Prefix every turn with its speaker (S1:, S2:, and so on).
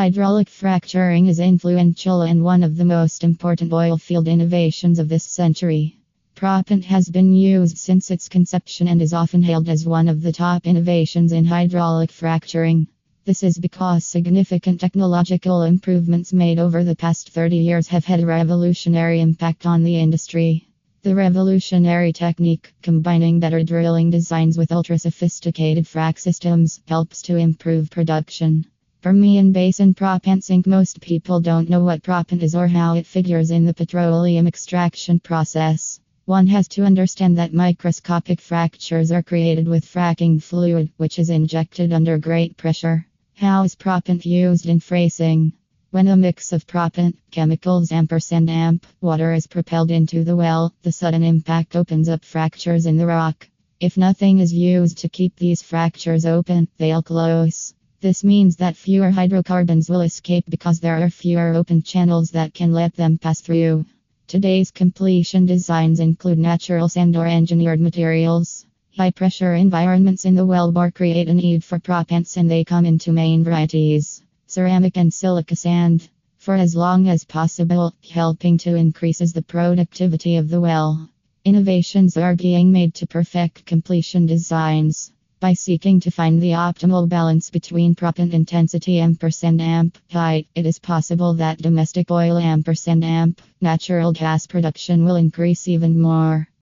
S1: Hydraulic fracturing is influential and one of the most important oil field innovations of this century. Proppant has been used since its conception and is often hailed as one of the top innovations in hydraulic fracturing. This is because significant technological improvements made over the past 30 years have had a revolutionary impact on the industry. The revolutionary technique, combining better drilling designs with ultra sophisticated frac systems, helps to improve production. Permian Basin Proppants Inc Most people don't know what proppant is or how it figures in the petroleum extraction process. One has to understand that microscopic fractures are created with fracking fluid, which is injected under great pressure. How is proppant used in fracing? When a mix of proppant, chemicals ampersand amp, water is propelled into the well, the sudden impact opens up fractures in the rock. If nothing is used to keep these fractures open, they'll close. This means that fewer hydrocarbons will escape because there are fewer open channels that can let them pass through. Today's completion designs include natural sand or engineered materials. High pressure environments in the wellbore create a need for proppants, and they come in two main varieties ceramic and silica sand. For as long as possible, helping to increases the productivity of the well. Innovations are being made to perfect completion designs. By seeking to find the optimal balance between proppant intensity ampersand amp height, it is possible that domestic oil amp natural gas production will increase even more.